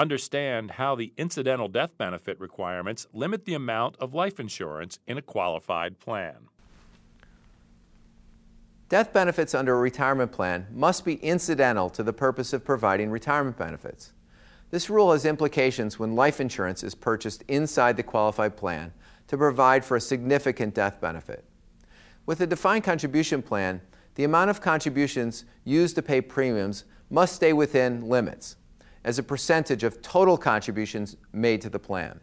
understand how the incidental death benefit requirements limit the amount of life insurance in a qualified plan. Death benefits under a retirement plan must be incidental to the purpose of providing retirement benefits. This rule has implications when life insurance is purchased inside the qualified plan to provide for a significant death benefit. With a defined contribution plan, the amount of contributions used to pay premiums must stay within limits as a percentage of total contributions made to the plan.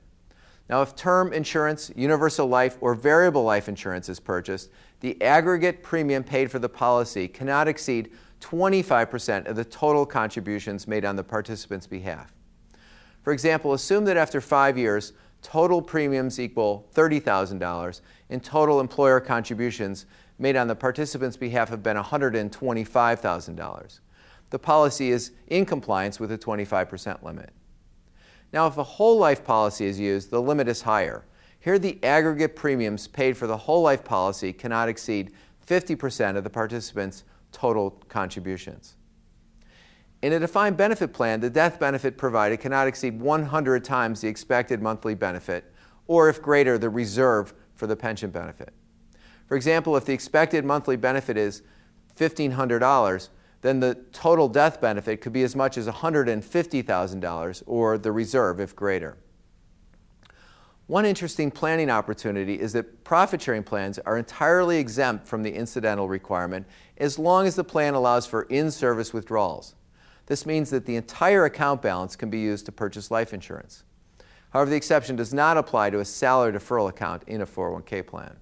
Now, if term insurance, universal life, or variable life insurance is purchased, the aggregate premium paid for the policy cannot exceed 25% of the total contributions made on the participant's behalf. For example, assume that after five years, total premiums equal $30,000 and total employer contributions made on the participant's behalf have been $125,000. The policy is in compliance with the 25% limit. Now, if a whole life policy is used, the limit is higher. Here, the aggregate premiums paid for the whole life policy cannot exceed 50% of the participant's total contributions. In a defined benefit plan, the death benefit provided cannot exceed 100 times the expected monthly benefit, or if greater, the reserve for the pension benefit. For example, if the expected monthly benefit is $1,500, then the total death benefit could be as much as $150,000 or the reserve if greater. One interesting planning opportunity is that profit sharing plans are entirely exempt from the incidental requirement as long as the plan allows for in service withdrawals. This means that the entire account balance can be used to purchase life insurance. However, the exception does not apply to a salary deferral account in a 401k plan.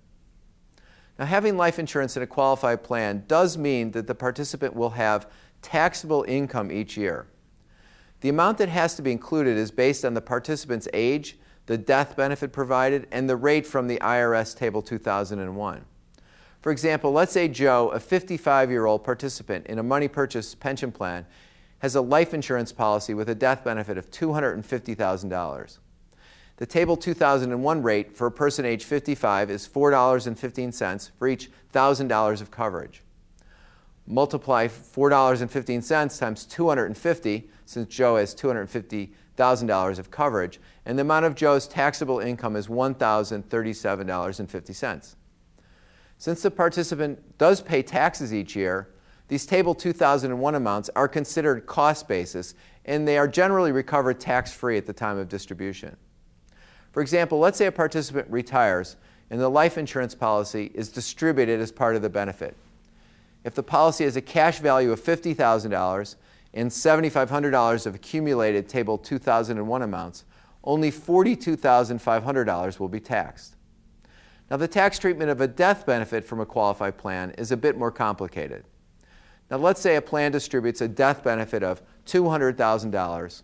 Now, having life insurance in a qualified plan does mean that the participant will have taxable income each year. The amount that has to be included is based on the participant's age, the death benefit provided, and the rate from the IRS Table 2001. For example, let's say Joe, a 55 year old participant in a money purchase pension plan, has a life insurance policy with a death benefit of $250,000. The Table 2001 rate for a person age 55 is $4.15 for each $1,000 of coverage. Multiply $4.15 times 250, since Joe has $250,000 of coverage, and the amount of Joe's taxable income is $1,037.50. Since the participant does pay taxes each year, these Table 2001 amounts are considered cost basis and they are generally recovered tax free at the time of distribution. For example, let's say a participant retires and the life insurance policy is distributed as part of the benefit. If the policy has a cash value of $50,000 and $7,500 of accumulated Table 2001 amounts, only $42,500 will be taxed. Now, the tax treatment of a death benefit from a qualified plan is a bit more complicated. Now, let's say a plan distributes a death benefit of $200,000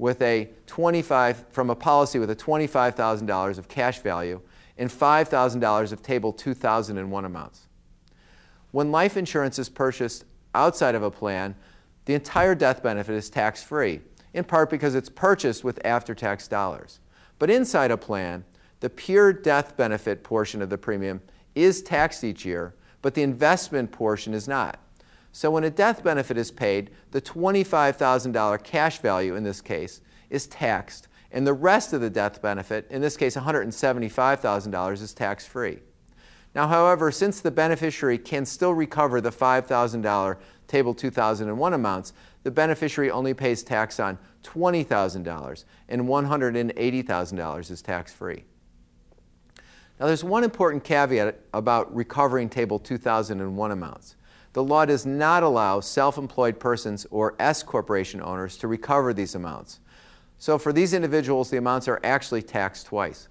with a 25 from a policy with a $25,000 of cash value and $5,000 of table 2001 amounts. When life insurance is purchased outside of a plan, the entire death benefit is tax free, in part because it's purchased with after tax dollars. But inside a plan, the pure death benefit portion of the premium is taxed each year, but the investment portion is not. So when a death benefit is paid, the $25,000 cash value in this case is taxed, and the rest of the death benefit, in this case $175,000, is tax free. Now, however, since the beneficiary can still recover the $5,000 Table 2001 amounts, the beneficiary only pays tax on $20,000 and $180,000 is tax free. Now, there's one important caveat about recovering Table 2001 amounts the law does not allow self employed persons or S corporation owners to recover these amounts. So, for these individuals, the amounts are actually taxed twice.